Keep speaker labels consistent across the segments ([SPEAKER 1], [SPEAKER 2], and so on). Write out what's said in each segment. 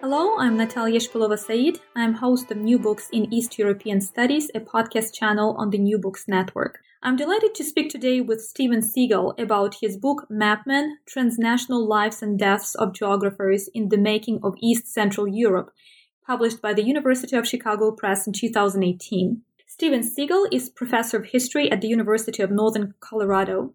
[SPEAKER 1] Hello, I'm Natalia Shpilova Said. I'm host of New Books in East European Studies, a podcast channel on the New Books Network. I'm delighted to speak today with Steven Seegel about his book Mapmen Transnational Lives and Deaths of Geographers in the Making of East Central Europe, published by the University of Chicago Press in 2018. Steven Seegel is professor of history at the University of Northern Colorado.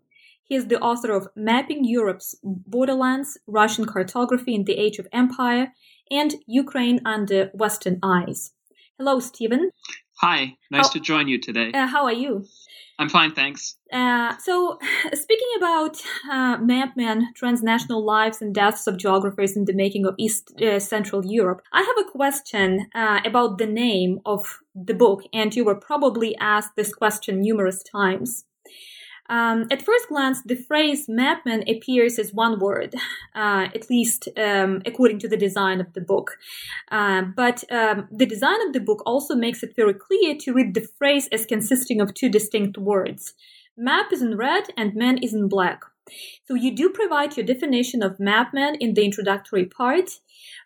[SPEAKER 1] He is the author of Mapping Europe's Borderlands, Russian Cartography in the Age of Empire, and Ukraine Under Western Eyes. Hello, Steven.
[SPEAKER 2] Hi, nice how, to join you today.
[SPEAKER 1] Uh, how are you?
[SPEAKER 2] I'm fine, thanks.
[SPEAKER 1] Uh, so, speaking about uh, Mapmen, transnational lives and deaths of geographers in the making of East uh, Central Europe, I have a question uh, about the name of the book, and you were probably asked this question numerous times. Um, at first glance, the phrase mapman appears as one word, uh, at least um, according to the design of the book. Uh, but um, the design of the book also makes it very clear to read the phrase as consisting of two distinct words. Map is in red and man is in black. So you do provide your definition of mapman in the introductory part,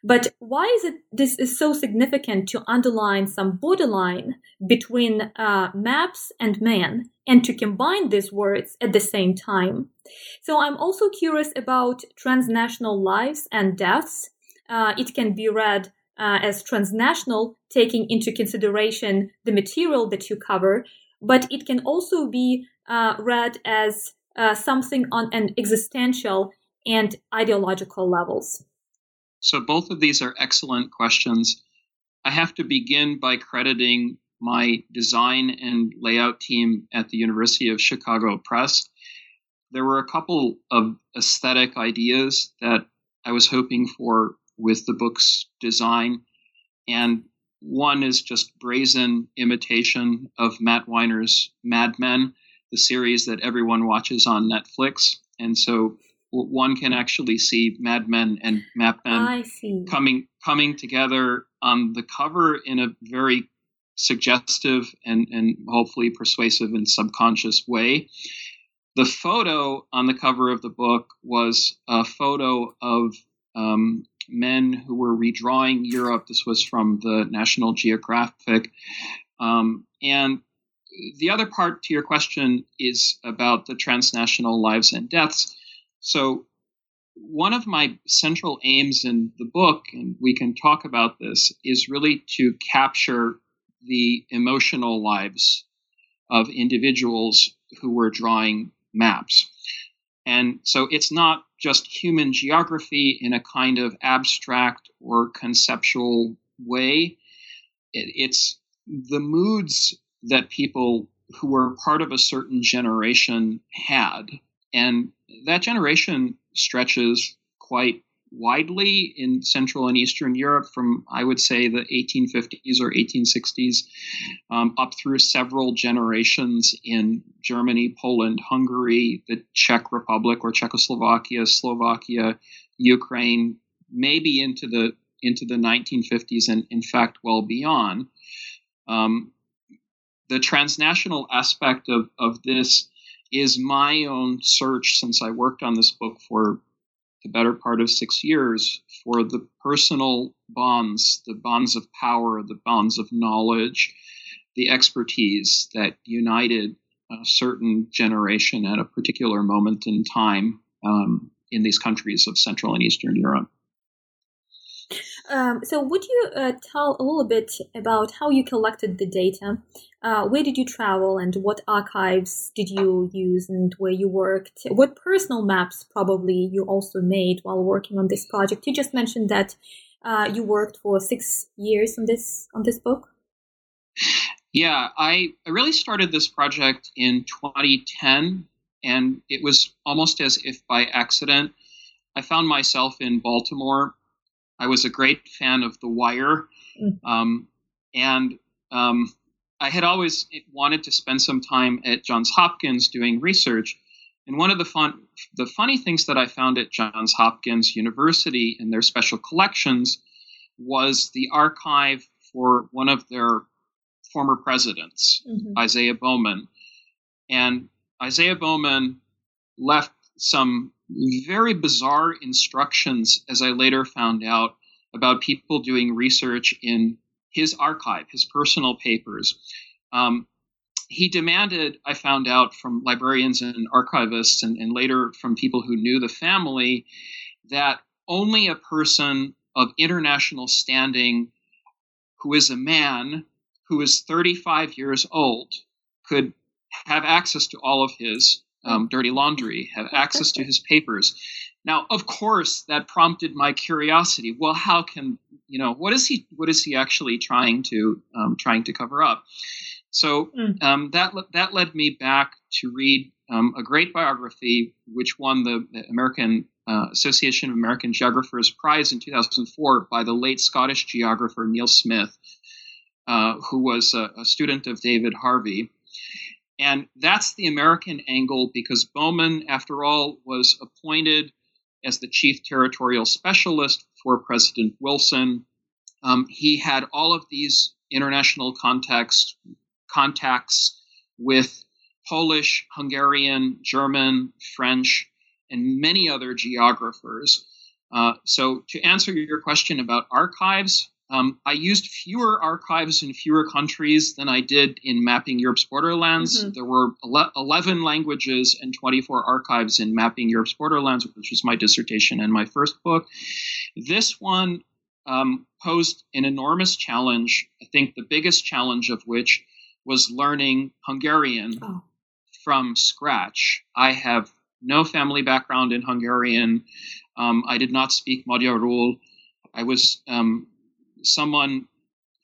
[SPEAKER 1] but why is it this is so significant to underline some borderline between uh, maps and man and to combine these words at the same time? So I'm also curious about transnational lives and deaths. Uh, it can be read uh, as transnational, taking into consideration the material that you cover, but it can also be uh, read as uh, something on an existential and ideological levels?
[SPEAKER 2] So, both of these are excellent questions. I have to begin by crediting my design and layout team at the University of Chicago Press. There were a couple of aesthetic ideas that I was hoping for with the book's design. And one is just brazen imitation of Matt Weiner's Mad Men the series that everyone watches on Netflix. And so one can actually see Mad Men and Map Men coming coming together on the cover in a very suggestive and, and hopefully persuasive and subconscious way. The photo on the cover of the book was a photo of um, men who were redrawing Europe. This was from the National Geographic. Um, and the other part to your question is about the transnational lives and deaths. So, one of my central aims in the book, and we can talk about this, is really to capture the emotional lives of individuals who were drawing maps. And so it's not just human geography in a kind of abstract or conceptual way. it's the moods that people who were part of a certain generation had. And that generation stretches quite widely in Central and Eastern Europe from, I would say, the 1850s or 1860s um, up through several generations in Germany, Poland, Hungary, the Czech Republic or Czechoslovakia, Slovakia, Ukraine, maybe into the into the 1950s and in fact well beyond. Um, the transnational aspect of, of this is my own search since I worked on this book for the better part of six years for the personal bonds, the bonds of power, the bonds of knowledge, the expertise that united a certain generation at a particular moment in time um, in these countries of Central and Eastern Europe.
[SPEAKER 1] Um, so, would you uh, tell a little bit about how you collected the data? Uh, where did you travel, and what archives did you use, and where you worked? What personal maps probably you also made while working on this project? You just mentioned that uh, you worked for six years on this on this book.
[SPEAKER 2] Yeah, I, I really started this project in 2010, and it was almost as if by accident. I found myself in Baltimore I was a great fan of The Wire, mm. um, and um, I had always wanted to spend some time at Johns Hopkins doing research. And one of the fun, the funny things that I found at Johns Hopkins University in their special collections was the archive for one of their former presidents, mm-hmm. Isaiah Bowman. And Isaiah Bowman left some very bizarre instructions, as I later found out, about people doing research in his archive, his personal papers. Um, he demanded, I found out from librarians and archivists, and, and later from people who knew the family, that only a person of international standing who is a man who is 35 years old could have access to all of his um, dirty laundry, have access to his papers. Now, of course, that prompted my curiosity. Well, how can you know what is he? What is he actually trying to um, trying to cover up? So mm. um, that that led me back to read um, a great biography, which won the American uh, Association of American Geographers Prize in 2004 by the late Scottish geographer Neil Smith, uh, who was a, a student of David Harvey. And that's the American angle because Bowman, after all, was appointed as the chief territorial specialist for President Wilson. Um, he had all of these international contacts, contacts with Polish, Hungarian, German, French, and many other geographers. Uh, so, to answer your question about archives, um, I used fewer archives in fewer countries than I did in Mapping Europe's Borderlands. Mm-hmm. There were 11 languages and 24 archives in Mapping Europe's Borderlands, which was my dissertation and my first book. This one um, posed an enormous challenge, I think the biggest challenge of which was learning Hungarian oh. from scratch. I have no family background in Hungarian. Um, I did not speak Magyarul. I was um, someone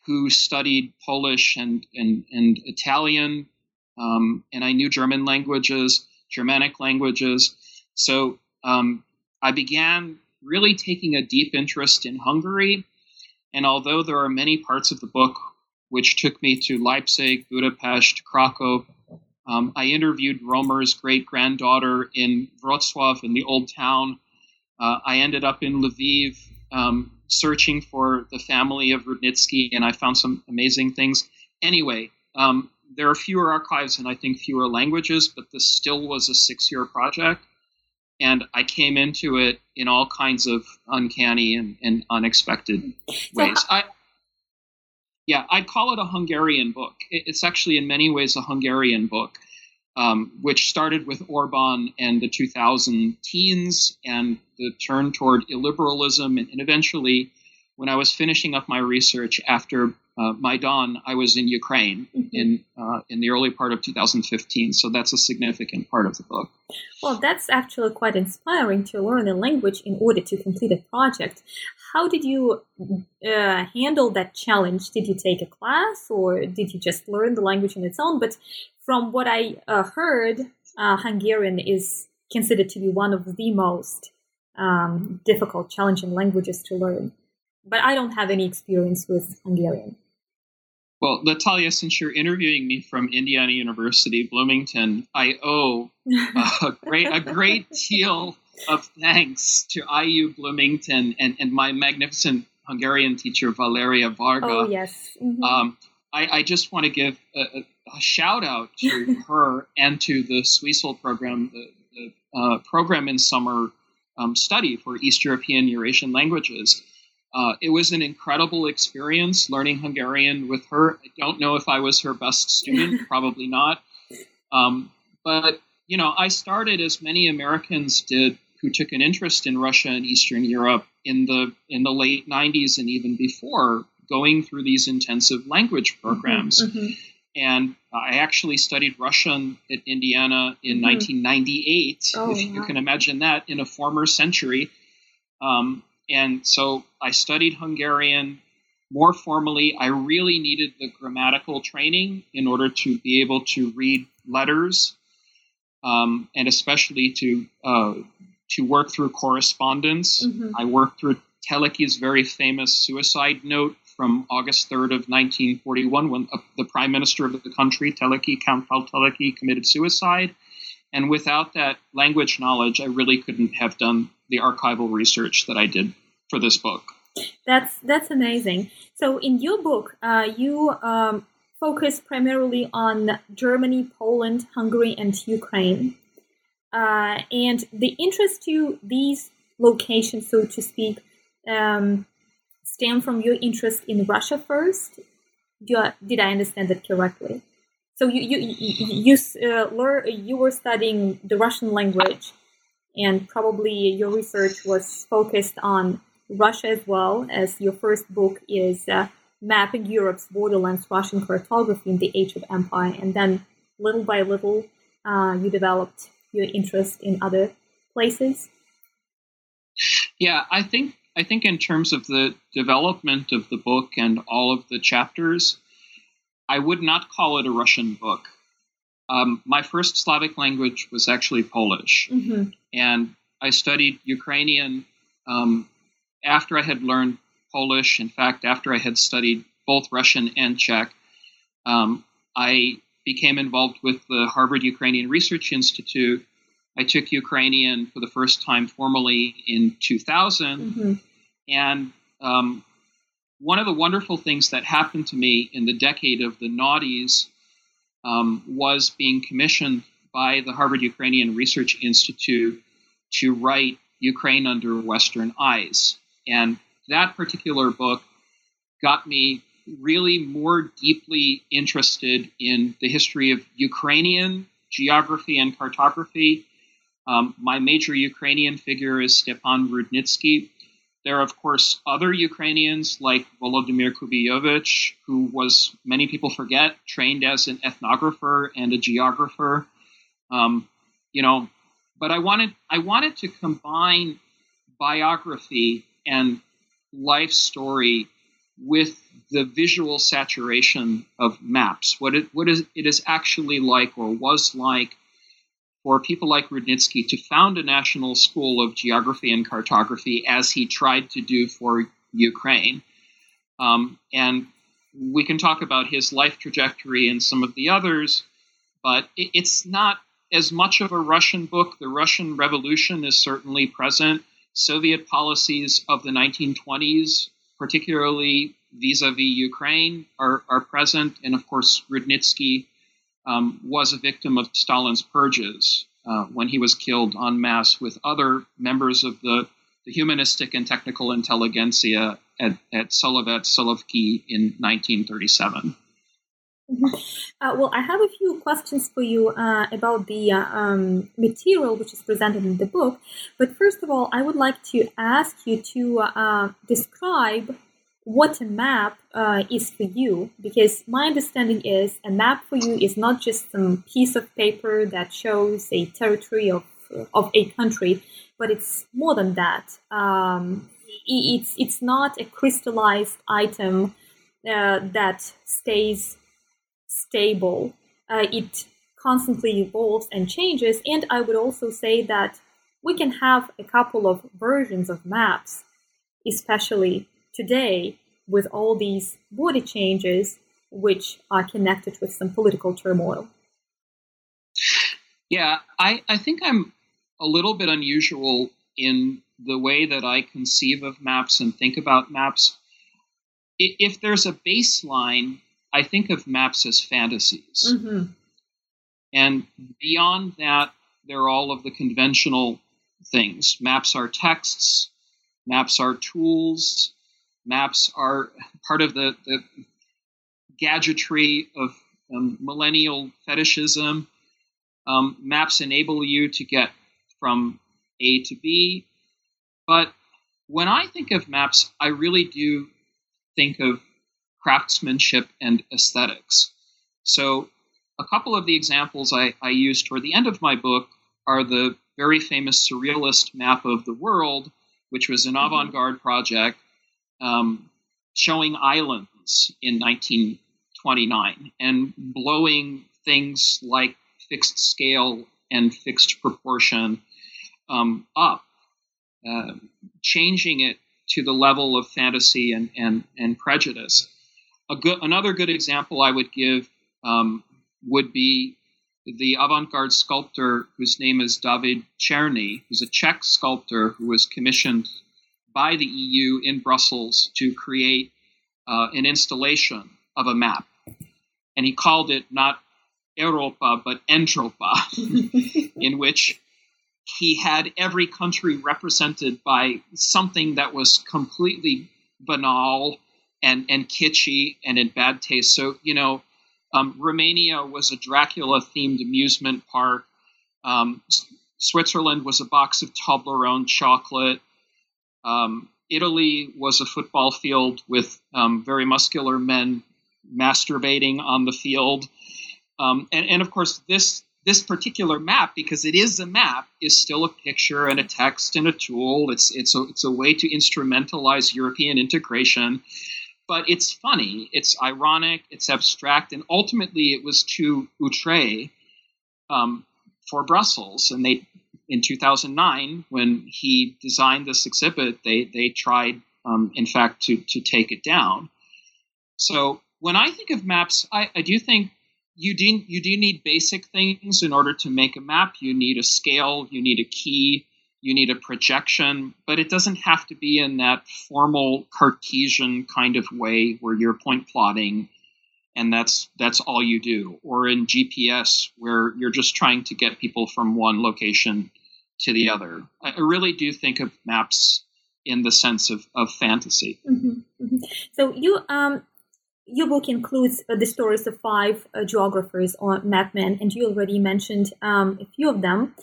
[SPEAKER 2] who studied Polish and and, and Italian, um, and I knew German languages, Germanic languages. So um, I began really taking a deep interest in Hungary. And although there are many parts of the book which took me to Leipzig, Budapest, Krakow, um, I interviewed Romer's great granddaughter in Wrocław in the old town. Uh, I ended up in Lviv, um, searching for the family of Rudnitsky, and I found some amazing things. Anyway, um, there are fewer archives and I think fewer languages, but this still was a six year project. And I came into it in all kinds of uncanny and, and unexpected ways. I, yeah, I'd call it a Hungarian book. It's actually, in many ways, a Hungarian book, um, which started with Orban and the 2000 teens and the turn toward illiberalism, and, and eventually, when I was finishing up my research after uh, Maidan, I was in Ukraine mm-hmm. in uh, in the early part of 2015. So that's a significant part of the book.
[SPEAKER 1] Well, that's actually quite inspiring to learn a language in order to complete a project. How did you uh, handle that challenge? Did you take a class, or did you just learn the language on its own? But from what I uh, heard, uh, Hungarian is considered to be one of the most um, difficult, challenging languages to learn. But I don't have any experience with Hungarian.
[SPEAKER 2] Well, Natalia, since you're interviewing me from Indiana University, Bloomington, I owe a great a great deal of thanks to IU Bloomington and, and my magnificent Hungarian teacher Valeria Varga.
[SPEAKER 1] Oh yes. Mm-hmm. Um,
[SPEAKER 2] I, I, just want to give a, a, a shout out to her and to the SWSEEL program, the, the uh, program in summer um, study for East European Eurasian languages. Uh, it was an incredible experience learning Hungarian with her. I don't know if I was her best student, probably not. Um, but, you know, I started as many Americans did who took an interest in Russia and Eastern Europe in the in the late 90s and even before going through these intensive language mm-hmm, programs. Mm-hmm, mm-hmm. And I actually studied Russian at Indiana in mm-hmm. 1998, oh, if you can imagine that, in a former century. Um, and so I studied Hungarian more formally. I really needed the grammatical training in order to be able to read letters, um, and especially to uh, to work through correspondence. Mm-hmm. I worked through Teleki's very famous suicide note from August 3rd of 1941 when uh, the prime minister of the country, Teleki, Count Paul Teleki, committed suicide. And without that language knowledge, I really couldn't have done the archival research that I did for this book.
[SPEAKER 1] That's that's amazing. So in your book, uh, you um, focus primarily on Germany, Poland, Hungary, and Ukraine. Uh, and the interest to these locations, so to speak, um, stem from your interest in Russia first. I, did I understand that correctly? So you you you you, uh, learn, you were studying the Russian language, and probably your research was focused on Russia as well as your first book is uh, mapping Europe's borderlands Russian cartography in the age of empire, and then little by little uh, you developed your interest in other places.
[SPEAKER 2] Yeah, I think I think in terms of the development of the book and all of the chapters, I would not call it a Russian book. Um, my first Slavic language was actually Polish, mm-hmm. and I studied Ukrainian um, after I had learned Polish. In fact, after I had studied both Russian and Czech, um, I became involved with the Harvard Ukrainian Research Institute. I took Ukrainian for the first time formally in 2000. Mm-hmm. And um, one of the wonderful things that happened to me in the decade of the noughties um, was being commissioned by the Harvard Ukrainian Research Institute to write Ukraine under Western eyes. And that particular book got me really more deeply interested in the history of Ukrainian geography and cartography. Um, my major Ukrainian figure is Stepan Rudnitsky. There are, of course, other Ukrainians like Volodymyr Kubiyovich, who was, many people forget, trained as an ethnographer and a geographer. Um, you know, but I wanted I wanted to combine biography and life story with the visual saturation of maps, what it what is it is actually like or was like for people like Rudnitsky to found a national school of geography and cartography as he tried to do for Ukraine. Um, and we can talk about his life trajectory and some of the others, but it, it's not as much of a Russian book. The Russian Revolution is certainly present. Soviet policies of the 1920s, particularly vis-a-vis Ukraine, are, are present. And of course, Rudnitsky um, was a victim of Stalin's purges uh, when he was killed en masse with other members of the, the humanistic and technical intelligentsia at, at Solovets Solovki in 1937.
[SPEAKER 1] Uh, well, I have a few questions for you uh, about the uh, um, material which is presented in the book. But first of all, I would like to ask you to uh, describe what a map uh, is for you because my understanding is a map for you is not just some piece of paper that shows a territory of, of a country but it's more than that um, it's it's not a crystallized item uh, that stays stable uh, it constantly evolves and changes and i would also say that we can have a couple of versions of maps especially today with all these border changes, which are connected with some political turmoil?
[SPEAKER 2] Yeah, I, I think I'm a little bit unusual in the way that I conceive of maps and think about maps. If there's a baseline, I think of maps as fantasies. Mm-hmm. And beyond that, there are all of the conventional things. Maps are texts, maps are tools, Maps are part of the, the gadgetry of um, millennial fetishism. Um, maps enable you to get from A to B. But when I think of maps, I really do think of craftsmanship and aesthetics. So, a couple of the examples I, I used toward the end of my book are the very famous surrealist map of the world, which was an mm-hmm. avant garde project um, showing islands in 1929 and blowing things like fixed scale and fixed proportion um, up, uh, changing it to the level of fantasy and, and, and prejudice. A good, another good example I would give um, would be the avant garde sculptor whose name is David Černý, who's a Czech sculptor who was commissioned by the EU in Brussels to create uh, an installation of a map. And he called it not Europa, but Entropa, in which he had every country represented by something that was completely banal and, and kitschy and in bad taste. So, you know, um, Romania was a Dracula themed amusement park. Um, Switzerland was a box of Toblerone chocolate. Um, Italy was a football field with um, very muscular men masturbating on the field. Um, and, and of course, this this particular map, because it is a map, is still a picture and a text and a tool. It's it's a, it's a way to instrumentalize European integration, but it's funny, it's ironic, it's abstract, and ultimately it was too outre um, for Brussels, and they in 2009 when he designed this exhibit, they they tried, um, in fact, to to take it down. So when I think of maps, I, I do think you do you do need basic things in order to make a map. You need a scale, you need a key, you need a projection, but it doesn't have to be in that formal Cartesian kind of way where you're point plotting and that's that's all you do or in GPS where you're just trying to get people from one location to the other. I really do think of maps in the sense of, of fantasy.
[SPEAKER 1] Mm-hmm, mm-hmm. So you um your book includes uh, the stories of five uh, geographers or mapmen, and you already mentioned um, a few of them.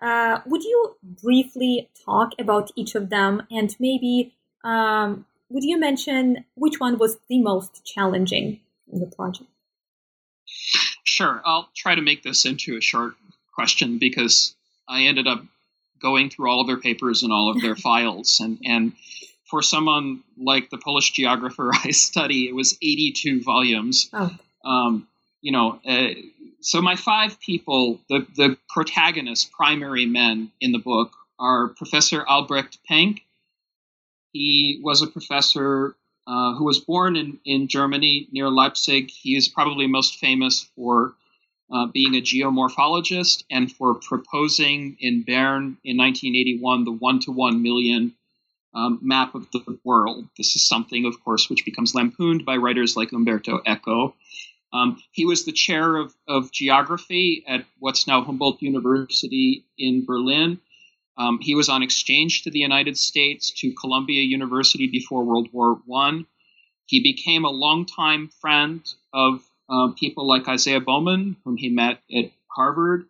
[SPEAKER 1] Uh, would you briefly talk about each of them, and maybe um, would you mention which one was the most challenging in the project?
[SPEAKER 2] Sure, I'll try to make this into a short question because I ended up going through all of their papers and all of their files, and and for someone like the Polish geographer I study, it was 82 volumes. Oh. Um, you know, uh, so my five people, the, the protagonists, primary men in the book, are Professor Albrecht Penck. He was a professor uh, who was born in, in Germany near Leipzig. He is probably most famous for uh, being a geomorphologist and for proposing in Bern in 1981 the one to one million um, map of the world. This is something, of course, which becomes lampooned by writers like Umberto Eco. Um, he was the chair of, of geography at what's now Humboldt University in Berlin. Um, he was on exchange to the United States to Columbia University before World War I. He became a longtime friend of uh, people like Isaiah Bowman, whom he met at Harvard.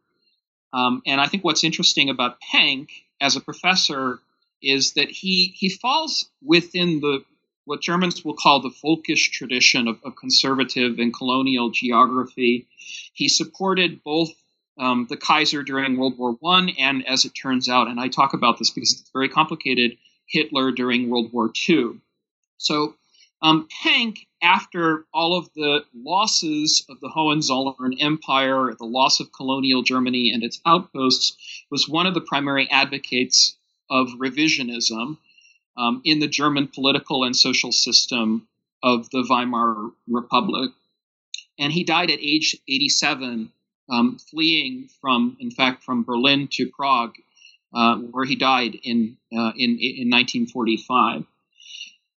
[SPEAKER 2] Um, and I think what's interesting about Penck as a professor is that he he falls within the what Germans will call the folkish tradition of, of conservative and colonial geography. He supported both um, the Kaiser during World War One, and as it turns out, and I talk about this because it's very complicated, Hitler during World War Two. So um, after all of the losses of the Hohenzollern Empire, the loss of colonial Germany and its outposts, was one of the primary advocates of revisionism um, in the German political and social system of the Weimar Republic. And he died at age 87, um, fleeing from, in fact, from Berlin to Prague, uh, where he died in, uh, in, in 1945.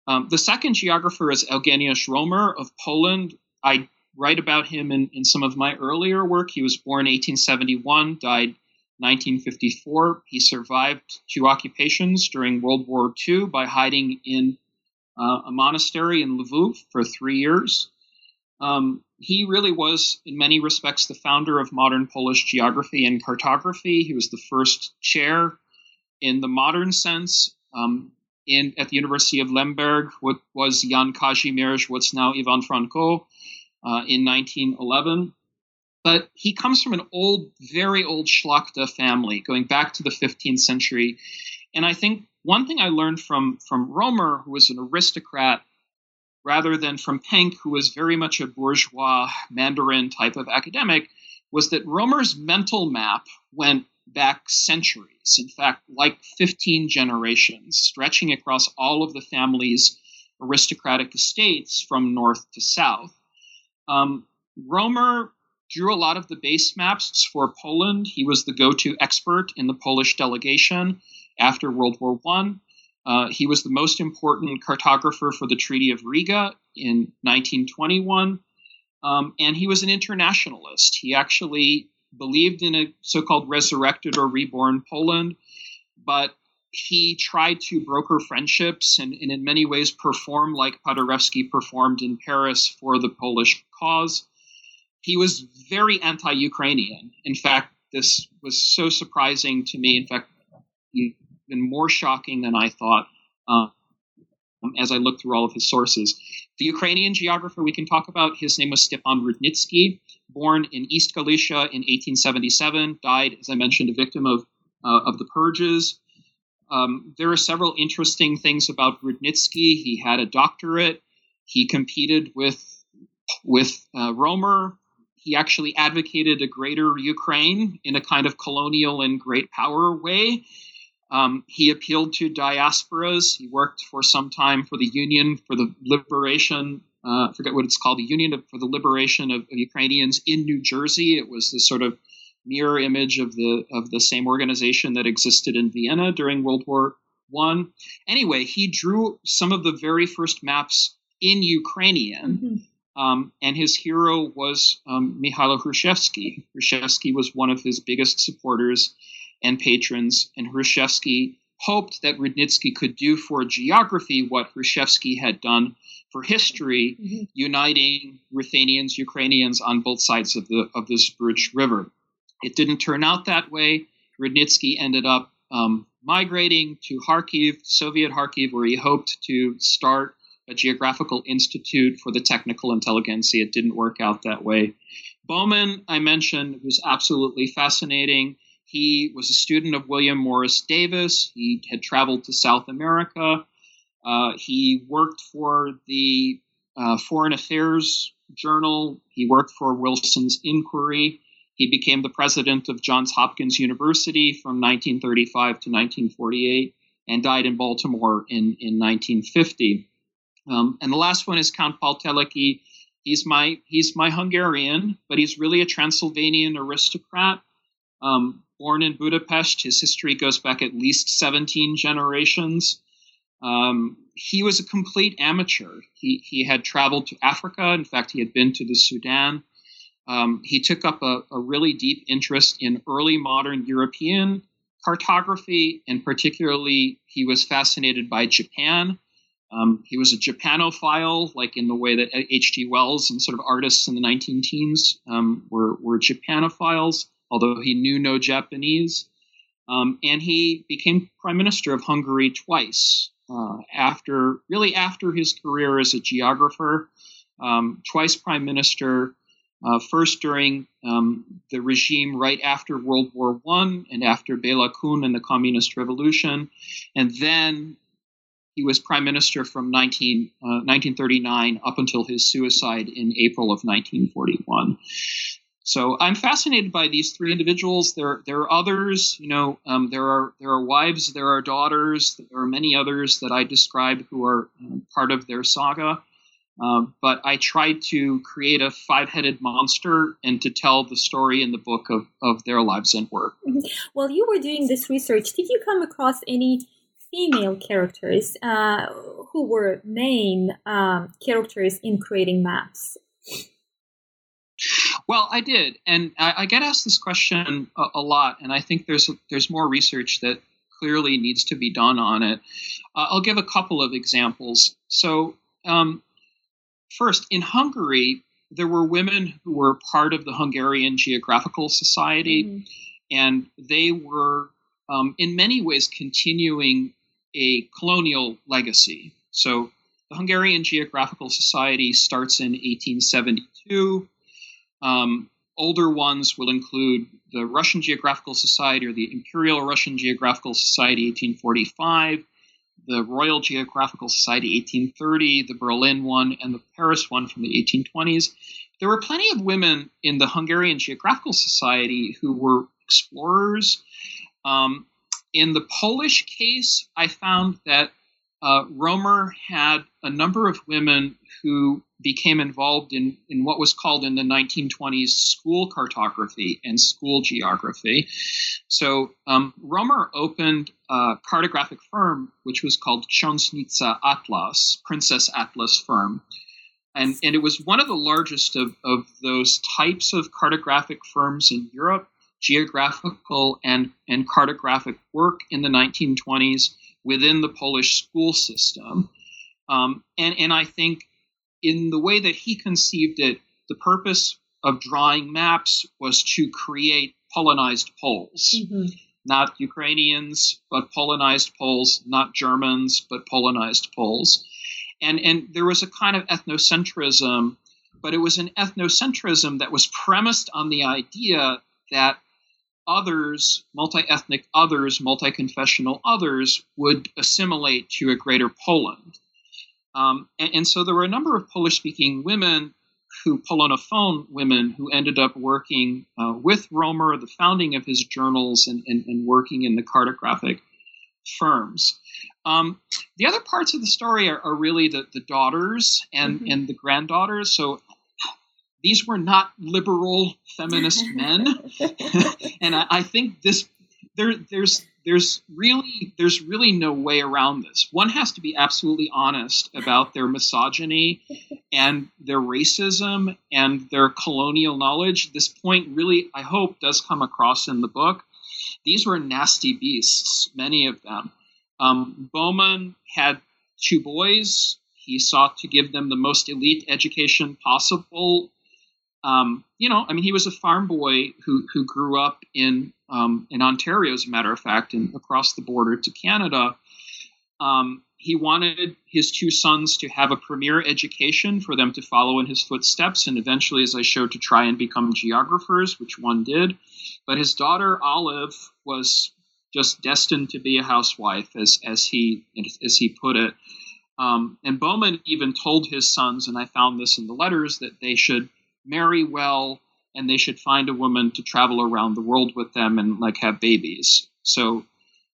[SPEAKER 2] Um, the second geographer is Eugeniusz Romer of Poland. I write about him in, in some of my earlier work. He was born 1871, died 1954. He survived two occupations during World War II by hiding in uh, a monastery in Lviv for three years. Um, he really was, in many respects, the founder of modern Polish geography and cartography. He was the first chair in the modern sense um, in at the University of Lemberg, what was Jan Kazimierz, what's now Ivan Franko, uh, in 1911. But he comes from an old, very old Szlachta family, going back to the 15th century. And I think one thing I learned from, from Romer, who was an aristocrat, rather than from Penck, who was very much a bourgeois Mandarin type of academic, was that Romer's mental map went back centuries, in fact, like 15 generations, stretching across all of the family's aristocratic estates from north to south. Um, Romer drew a lot of the base maps for Poland. He was the go-to expert in the Polish delegation after World War One. Uh, he was the most important cartographer for the Treaty of Riga in 1921, um, and he was an internationalist. He actually believed in a so called resurrected or reborn Poland, but he tried to broker friendships and, and, in many ways perform like Paderewski performed in Paris for the Polish cause. He was very anti Ukrainian. In fact, this was so surprising to me. In fact, even more shocking than I thought um, as I looked through all of his sources. The Ukrainian geographer we can talk about, his name was Stepan Rudnitsky, born in East Galicia in 1877, died, as I mentioned, a victim of, uh, of the purges. Um, there are several interesting things about Rudnitsky. He had a doctorate. He competed with with uh, Romer. He actually advocated a greater Ukraine in a kind of colonial and great power way. Um, he appealed to diasporas. He worked for some time for the Union for the Liberation. Uh, I forget what it's called, the Union for the Liberation of, of Ukrainians in New Jersey. It was the sort of mirror image of the of the same organization that existed in Vienna during World War One. Anyway, he drew some of the very first maps in Ukrainian. Mm-hmm. Um, and his hero was um, Mikhailo Hrushevsky. Hrushevsky was one of his biggest supporters and patrons, and Hrushevsky hoped that Rudnitsky could do for geography what Hrushevsky had done for history, mm-hmm. uniting Ruthenians, Ukrainians on both sides of the of the Zbruch River. It didn't turn out that way. Rudnitsky ended up um, migrating to Kharkiv, Soviet Kharkiv, where he hoped to start a geographical institute for the technical intelligentsia. It didn't work out that way. Bowman, I mentioned, was absolutely fascinating. He was a student of William Morris Davis. He had traveled to South America. Uh, he worked for the uh, Foreign Affairs Journal. He worked for Wilson's Inquiry. He became the president of Johns Hopkins University from 1935 to 1948 and died in Baltimore in, in 1950. Um, and the last one is Count Paul Teleki. He's my he's my Hungarian, but he's really a Transylvanian aristocrat. Um, born in Budapest, his history goes back at least 17 generations. Um, he was a complete amateur. He, he had traveled to Africa. In fact, he had been to the Sudan. Um, he took up a, a, really deep interest in early modern European cartography, and particularly, he was fascinated by Japan. Um, he was a Japanophile, like in the way that H.G. Wells and sort of artists in the 19 teens um, were, were Japanophiles, although he knew no Japanese. Um, and he became prime minister of Hungary twice uh, after, really after his career as a geographer, um, twice prime minister. Uh, first during um, the regime right after World War One and after Bela Kun and the Communist Revolution, and then he was prime minister from 19, uh, 1939 up until his suicide in April of 1941. So I'm fascinated by these three individuals. There, there are others. You know, um, there are there are wives, there are daughters, there are many others that I describe who are um, part of their saga. Um, but I tried to create a five-headed monster and to tell the story in the book of, of their lives and work.
[SPEAKER 1] Mm-hmm. While you were doing this research, did you come across any female characters uh, who were main um, characters in creating maps?
[SPEAKER 2] Well, I did, and I, I get asked this question a, a, lot, and I think there's there's more research that clearly needs to be done on it. Uh, I'll give a couple of examples. So, um, first, in Hungary, there were women who were part of the Hungarian Geographical Society, mm-hmm. and they were, um, in many ways, continuing a colonial legacy. So, the Hungarian Geographical Society starts in 1872. Um, older ones will include the Russian Geographical Society or the Imperial Russian Geographical Society 1845, the Royal Geographical Society 1830, the Berlin one, and the Paris one from the 1820s. There were plenty of women in the Hungarian Geographical Society who were explorers. Um, in the Polish case, I found that uh, Romer had a number of women who became involved in, in what was called in the 1920s school cartography and school geography. So um, Romer opened a cartographic firm which was called Książnica Atlas, Princess Atlas Firm. And, and it was one of the largest of, of those types of cartographic firms in Europe, geographical and, and cartographic work in the 1920s within the Polish school system. Um, and, and I think in the way that he conceived it, the purpose of drawing maps was to create Polonized Poles. Mm-hmm. Not Ukrainians, but Polonized Poles, not Germans, but Polonized Poles. And, and there was a kind of ethnocentrism, but it was an ethnocentrism that was premised on the idea that others, multi ethnic others, multi confessional others, would assimilate to a greater Poland. Um, and, and, so there were a number of Polish speaking women who, Polonophone women, who ended up working uh, with Romer, the founding of his journals, and, and, and working in the cartographic firms. Um, the other parts of the story are, are really the, the daughters and, mm-hmm. and the granddaughters. So these were not liberal feminist men. and I, I, think this there there's there's really there's really no way around this. One has to be absolutely honest about their misogyny and their racism and their colonial knowledge. This point really I hope does come across in the book. These were nasty beasts, many of them. Um, Bowman had two boys. He sought to give them the most elite education possible um, you know, I mean, he was a farm boy who who grew up in um, in Ontario, as a matter of fact, and across the border to Canada. Um, he wanted his two sons to have a premier education for them to follow in his footsteps, and eventually, as I showed, to try and become geographers, which one did. But his daughter Olive was just destined to be a housewife, as as he as he put it. Um, and Bowman even told his sons, and I found this in the letters, that they should marry well, and they should find a woman to travel around the world with them and like have babies. So,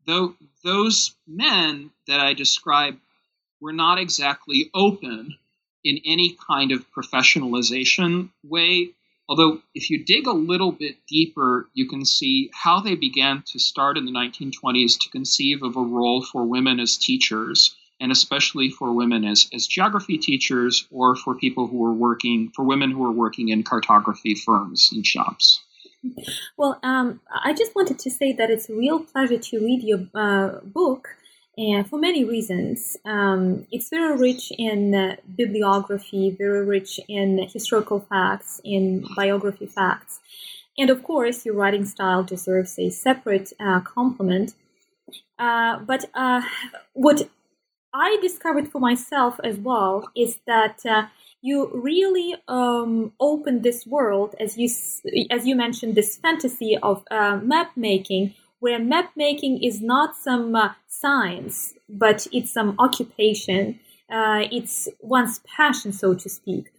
[SPEAKER 2] though those men that I describe were not exactly open in any kind of professionalization way. Although, if you dig a little bit deeper, you can see how they began to start in the 1920s to conceive of a role for women as teachers and especially for women as, as geography teachers or for people who are working, for women who are working in cartography firms and shops.
[SPEAKER 1] Well, um, I just wanted to say that it's a real pleasure to read your uh, book, and for many reasons. Um, it's very rich in uh, bibliography, very rich in historical facts, in biography facts, and of course, your writing style deserves a separate uh, compliment. Uh, but uh, what I discovered for myself as well is that uh, you really um, open this world, as you as you mentioned, this fantasy of uh, map making, where map making is not some uh, science, but it's some occupation. Uh, it's one's passion, so to speak,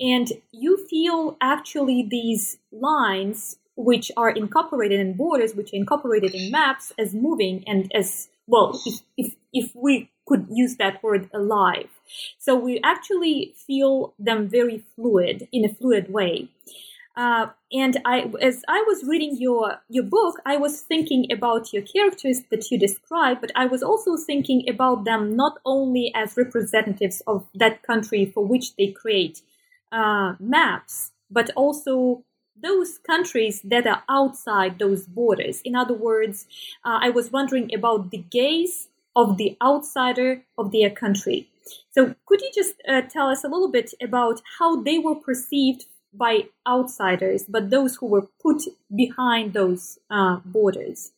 [SPEAKER 1] and you feel actually these lines which are incorporated in borders, which are incorporated in maps, as moving and as well. If if if we could use that word alive. So we actually feel them very fluid in a fluid way. Uh, and I, as I was reading your your book, I was thinking about your characters that you describe, but I was also thinking about them not only as representatives of that country for which they create uh, maps, but also those countries that are outside those borders. In other words, uh, I was wondering about the gaze of the outsider of their country. So, could you just uh, tell us a little bit about how they were perceived by outsiders, but those who were put behind those uh, borders?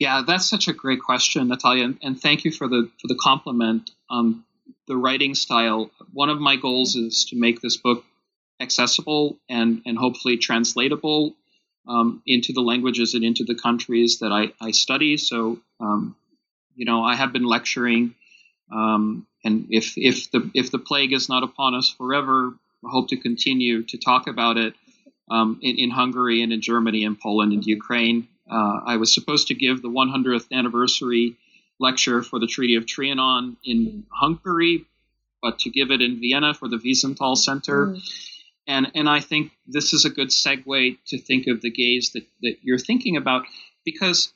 [SPEAKER 2] Yeah, that's such a great question, Natalia, and, thank you for the for the compliment. Um, the writing style. One of my goals is to make this book accessible and and hopefully translatable um, into the languages and into the countries that I, I study. So um, you know, I have been lecturing, um, and if if the if the plague is not upon us forever, I hope to continue to talk about it um, in, in, Hungary and in Germany and Poland and Ukraine. Uh, I was supposed to give the 100th anniversary lecture for the Treaty of Trianon in Hungary, but to give it in Vienna for the Wiesenthal Center. Mm. And, and I think this is a good segue to think of the gaze that, that you're thinking about because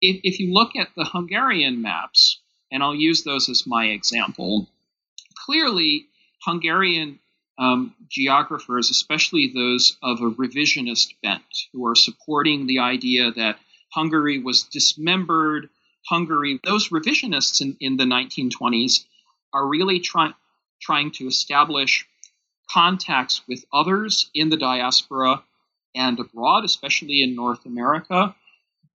[SPEAKER 2] if, if you look at the Hungarian maps, and I'll use those as my example, clearly Hungarian um, geographers, especially those of a revisionist bent, who are supporting the idea that Hungary was dismembered. Hungary, those revisionists in, in the 1920s are really trying trying to establish contacts with others in the diaspora and abroad, especially in North America.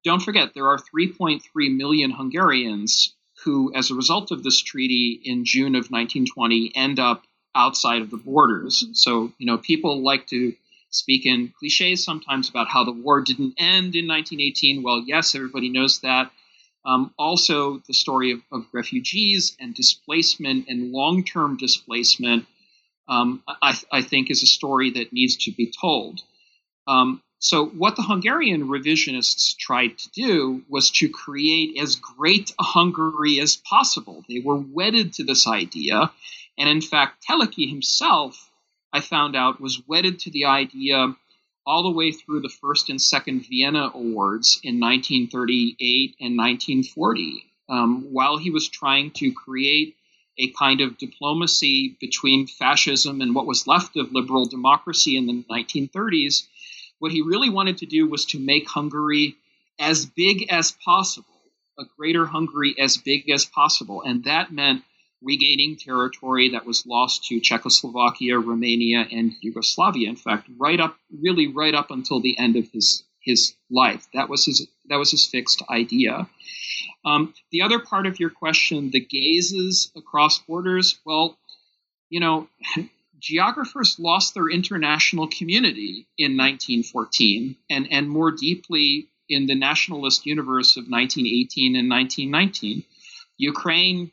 [SPEAKER 2] Don't forget, there are 3.3 million Hungarians who, as a result of this treaty in June of 1920, end up outside of the borders. So, you know, people like to speak in cliches sometimes about how the war didn't end in 1918. Well, yes, everybody knows that. Um, also, the story of, of, refugees and displacement and long term displacement, um, I, I, think, is a story that needs to be told. Um, so, what the Hungarian revisionists tried to do was to create as great a Hungary as possible. They were wedded to this idea. And in fact, Teleki himself, I found out, was wedded to the idea all the way through the first and second Vienna Awards in 1938 and 1940, um, while he was trying to create a kind of diplomacy between fascism and what was left of liberal democracy in the 1930s. What he really wanted to do was to make Hungary as big as possible, a greater Hungary as big as possible. And that meant regaining territory that was lost to Czechoslovakia, Romania, and Yugoslavia. In fact, right up, really right up until the end of his his life. That was his that was his fixed idea. Um, the other part of your question, the gazes across borders. Well, you know, geographers lost their international community in 1914, and and more deeply in the nationalist universe of 1918 and 1919. Ukraine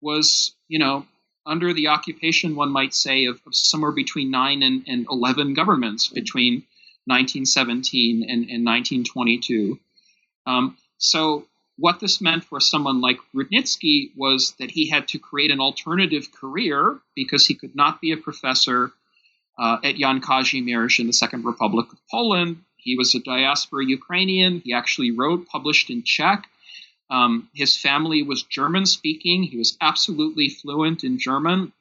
[SPEAKER 2] was, you know, under the occupation, one might say, of, of somewhere between nine and, and 11 governments between 1917 and, and 1922. Um, so, what this meant for someone like Rudnitsky was that he had to create an alternative career because he could not be a professor uh, at Jan Kazimierz in the Second Republic of Poland. He was a diaspora Ukrainian. He actually wrote, published in Czech. Um, his family was German speaking. He was absolutely fluent in German.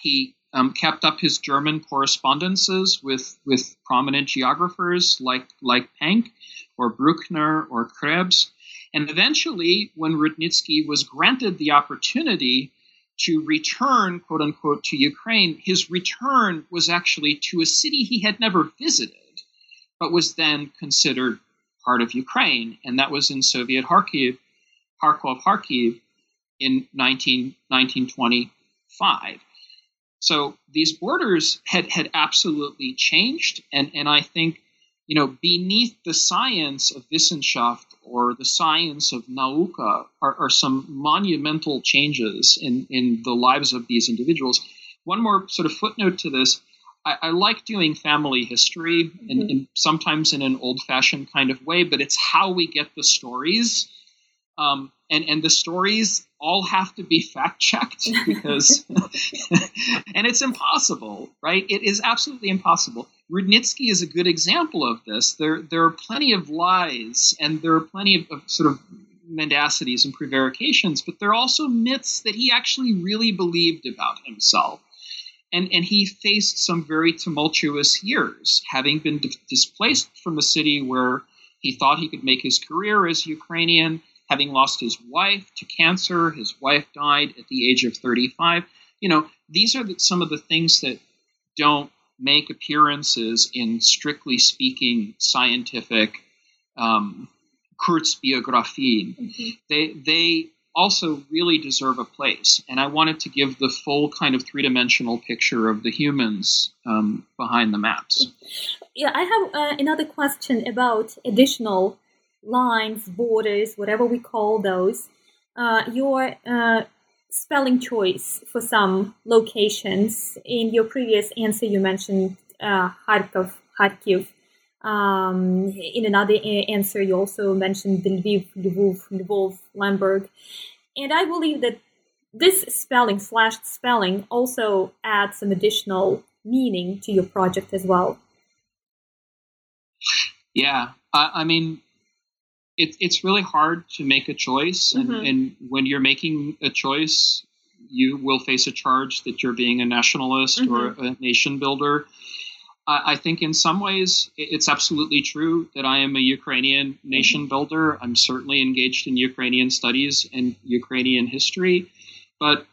[SPEAKER 2] He um, kept up his German correspondences with, with prominent geographers like, like Penck or Bruckner or Krebs. And eventually, when Rudnitsky was granted the opportunity to return, quote unquote, to Ukraine, his return was actually to a city he had never visited, but was then considered part of Ukraine, and that was in Soviet Kharkiv Kharkov, Kharkiv in 19, 1925. So these borders had, had absolutely changed. And, and I think, you know, beneath the science of Wissenschaft or the science of Nauka are, are some monumental changes in, in the lives of these individuals. One more sort of footnote to this I, I like doing family history, mm-hmm. and, and sometimes in an old fashioned kind of way, but it's how we get the stories um, and and the stories all have to be fact checked because and it's impossible right? It is absolutely impossible. Rudnitsky is a good example of this. There there are plenty of lies and there are plenty of, of sort of mendacities and prevarications but there are also myths that he actually really believed about himself. And and he faced some very tumultuous years having been d- displaced from a city where he thought he could make his career as ukrainian having lost his wife to cancer. His wife died at the age of 35. You know, these are the, some of the things that don't make appearances in strictly speaking scientific um, Kurzbiografien. Mm-hmm. They they also really deserve a place, and I wanted to give the full kind of three dimensional picture of the humans um, behind the maps.
[SPEAKER 1] Yeah, I have uh, another question about additional lines, borders, whatever we call those, uh, your uh, spelling choice for some locations. In your previous answer, you mentioned uh, Kharkov, Kharkiv. Um, in another answer, you also mentioned Lviv, Lvov, Lvov, Lemberg. And I believe that this spelling, slashed spelling, also adds some additional meaning to your project as well.
[SPEAKER 2] Yeah, I, I mean, it, it's really hard to make a choice, and, mm-hmm. and when you're making a choice, you will face a charge that you're being a nationalist mm-hmm. or a nation builder. I, I think in some ways it's absolutely true that I am a Ukrainian nation mm-hmm. builder. I'm certainly engaged in Ukrainian studies and Ukrainian history, but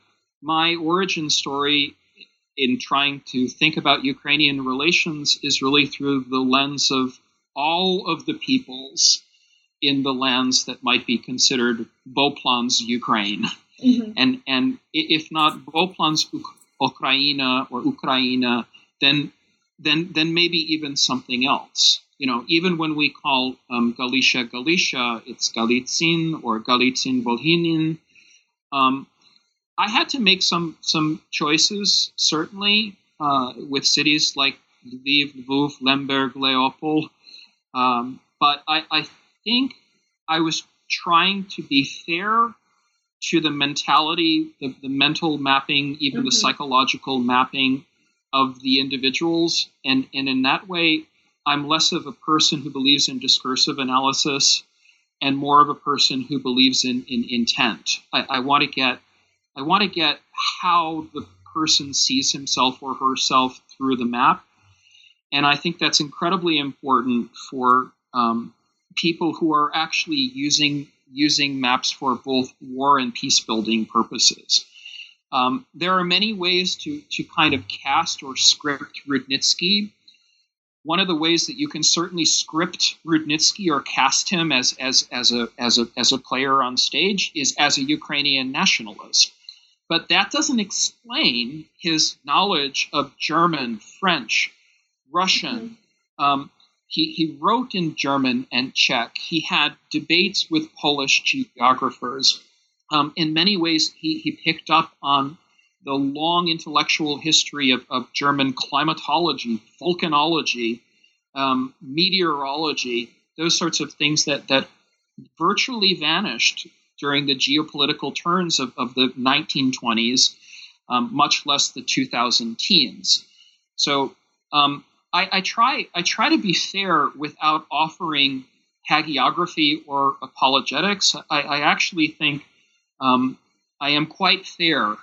[SPEAKER 2] my origin story in trying to think about Ukrainian relations is really through the lens of all of the peoples in the lands that might be considered Beauplan's Ukraine. Mm-hmm. And and if not Beauplan's Ukraina or Ukraina, then then then maybe even something else. You know, even when we call um, Galicia Galicia, it's Galitzin or Galitzin Volhynin. Um, I had to make some some choices, certainly, uh, with cities like Lviv, Lvov, Lemberg, Leopold. Um, but I, I think I was trying to be fair to the mentality, the, the mental mapping, even mm-hmm. the psychological mapping of the individuals. And, and in that way, I'm less of a person who believes in discursive analysis and more of a person who believes in, in intent. I, I want to get I want to get how the person sees himself or herself through the map. And I think that's incredibly important for um, people who are actually using using maps for both war and peace building purposes. Um, there are many ways to to kind of cast or script Rudnitsky. One of the ways that you can certainly script Rudnitsky or cast him as as as a as a as a player on stage is as a Ukrainian nationalist. But that doesn't explain his knowledge of German, French, Russian. Mm-hmm. Um, he, he wrote in German and Czech. He had debates with Polish geographers. Um, in many ways, he, he picked up on the long intellectual history of, of German climatology, volcanology, um, meteorology, those sorts of things that, that virtually vanished during the geopolitical turns of, of the 1920s, um, much less the 2000 teens. So um, I, I, try I try to be fair without offering hagiography or apologetics. I, I actually think um, I am quite fair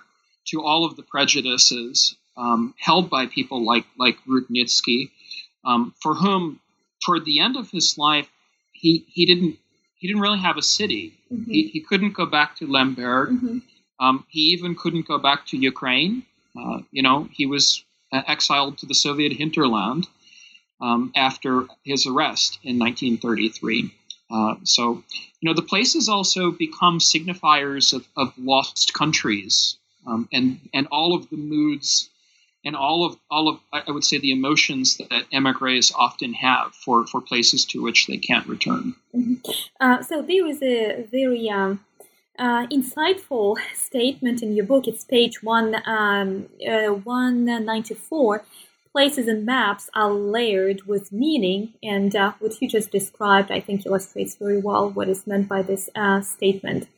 [SPEAKER 2] to all of the prejudices um, held by people like like Rudnitsky, um, for whom toward the end of his life he he didn't he didn't really have a city. Mm-hmm. He, he couldn't go back to Lemberg. Mm-hmm. Um, he even couldn't go back to Ukraine. Uh, you know, he was exiled to the Soviet hinterland um, after his arrest in 1933. Uh, so, you know, the places also become signifiers of, of lost countries um, and and all of the moods and all of all of I would say the emotions that emigres often have for for places to which they can't return.
[SPEAKER 1] Mm-hmm. Uh, so there is a very um, uh, insightful statement in your book. It's page one um, uh, one ninety four. Places and maps are layered with meaning, and uh, what you just described, I think, illustrates very well what is meant by this uh, statement.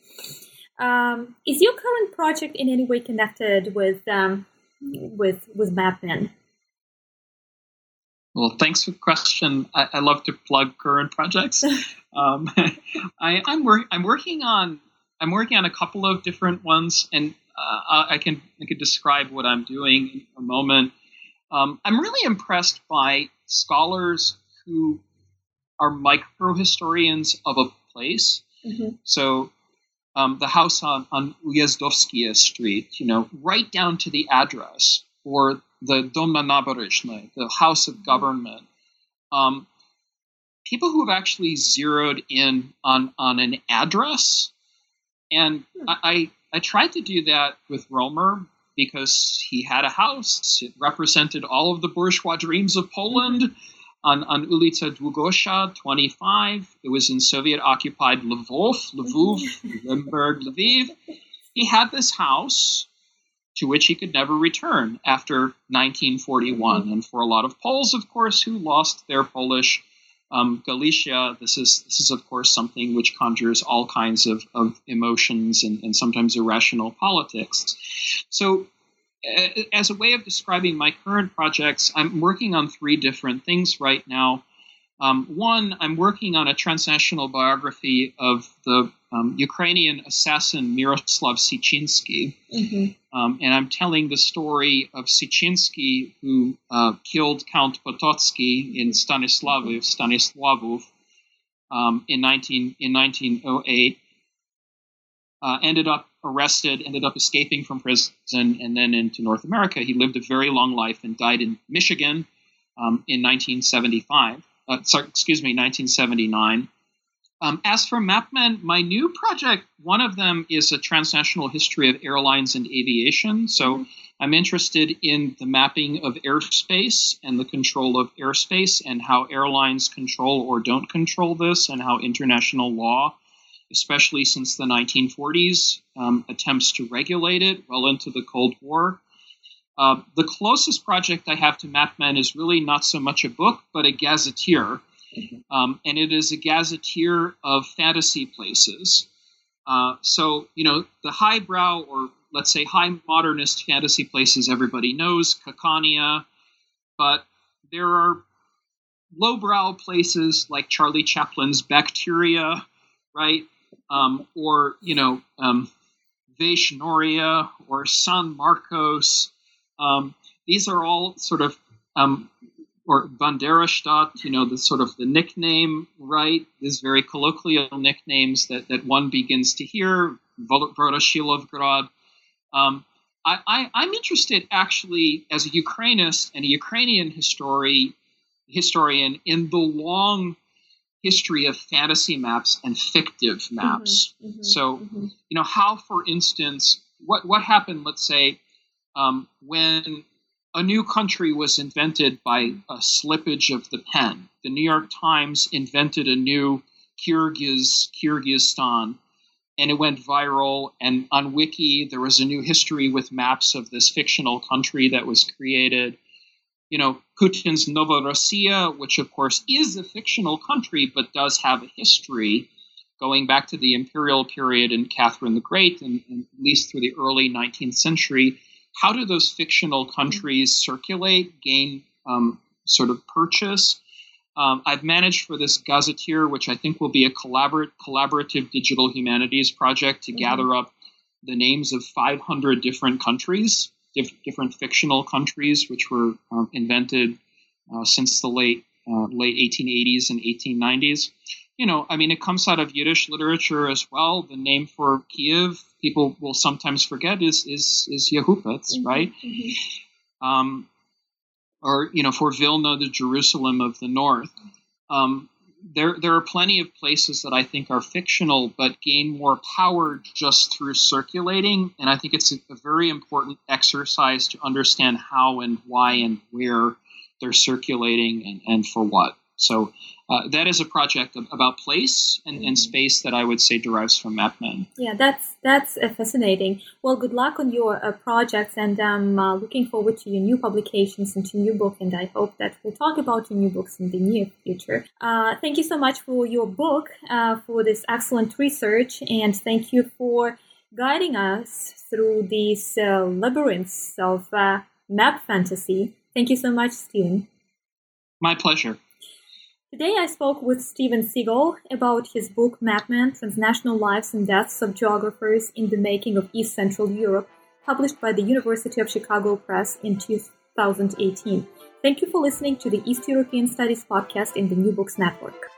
[SPEAKER 1] Um, is your current project in any way connected with um, with with Map Men?
[SPEAKER 2] Well, thanks for the question. I, I love to plug current projects. um, I, am work, I'm working on I'm working on a couple of different ones, and uh, I can I can describe what I'm doing in a moment. Um, I'm really impressed by scholars who are micro historians of a place. Mm-hmm. So um, the house on, on Ujezdovskia Street, you know, right down to the address, or the Dom na the House of Government. Um, people who have actually zeroed in on, on an address, and hmm. I, I, tried to do that with Romer because he had a house. It represented all of the bourgeois dreams of Poland. Mm-hmm on, on Ulica Długosza 25. It was in Soviet occupied Lvov, Lvov, Lemberg, Lviv. He had this house to which he could never return after 1941. And for a lot of Poles, of course, who lost their Polish um, Galicia, this is this is of course something which conjures all kinds of, of emotions and, and sometimes irrational politics. So as a way of describing my current projects, I'm working on three different things right now. Um, one, I'm working on a transnational biography of the um, Ukrainian assassin Miroslav Sichinsky. Mm-hmm. Um, and I'm telling the story of Sichinsky, who uh, killed Count Potocki in Stanislavov, Stanislavov um, in, 19, in 1908. Uh, ended up arrested, ended up escaping from prison, and then into North America. He lived a very long life and died in Michigan um, in 1975 uh, sorry, excuse me, 1979. Um, as for Map Men, my new project, one of them is a transnational history of airlines and aviation. So I'm interested in the mapping of airspace and the control of airspace and how airlines control or don't control this and how international law, especially since the 1940s, um, attempts to regulate it well into the Cold War. Uh, the closest project I have to Map Men is really not so much a book, but a gazetteer. Um, and it is a gazetteer of fantasy places. Uh, so, you know, the highbrow or let's say high modernist fantasy places everybody knows, Kakania, but there are lowbrow places like Charlie Chaplin's Bacteria, right? Um, or, you know, um, Vaishnoria or San Marcos um, these are all sort of um, or Banderstadt, you know, the sort of the nickname, right? These very colloquial nicknames that, that one begins to hear, Voroshilovgrad. Um, I, am interested actually as a Ukrainist and a Ukrainian history, historian in the long history of fantasy maps and fictive maps. Mm-hmm, mm-hmm, so, mm-hmm. you know, how, for instance, what, what happened, let's say, um, when a new country was invented by a slippage of the pen. The New York Times invented a new Kyrgyz, Kyrgyzstan, and it went viral. And on Wiki, there was a new history with maps of this fictional country that was created. You know, Putin's Novorossiya, which of course is a fictional country but does have a history going back to the imperial period and Catherine the Great, and, and at least through the early 19th century how do those fictional countries circulate, gain um, sort of purchase? Um, I've managed for this gazetteer, which I think will be a collaborate, collaborative digital humanities project, to mm-hmm. gather up the names of 500 different countries, diff- different fictional countries, which were um, invented uh, since the late uh, late 1880s and 1890s you know, I mean, it comes out of Yiddish literature as well. The name for Kiev, people will sometimes forget, is is is Yehupetz, mm-hmm, right? Mm-hmm. Um, or you know, for Vilna, the Jerusalem of the North. Um, there, there are plenty of places that I think are fictional, but gain more power just through circulating. And I think it's a, a very important exercise to understand how and why and where they're circulating and, and for what. So uh, that is a project about place and, and, mm-hmm. space that I would say derives from Map Men.
[SPEAKER 1] Yeah, that's that's uh, fascinating. Well, good luck on your uh, projects, and I'm uh, looking forward to your new publications and to new book. And I hope that we'll talk about your new books in the near future. Uh, thank you so much for your book, uh, for this excellent research, and thank you for guiding us through these labyrinths of map fantasy. Thank you so much, Steven.
[SPEAKER 2] My pleasure.
[SPEAKER 1] Today I spoke with Steven Seegel about his book Map Men Transnational Lives and Deaths of Geographers in the Making of East Central Europe, published by the University of Chicago Press in 2018. Thank you for listening to the East European Studies podcast in the New Books Network.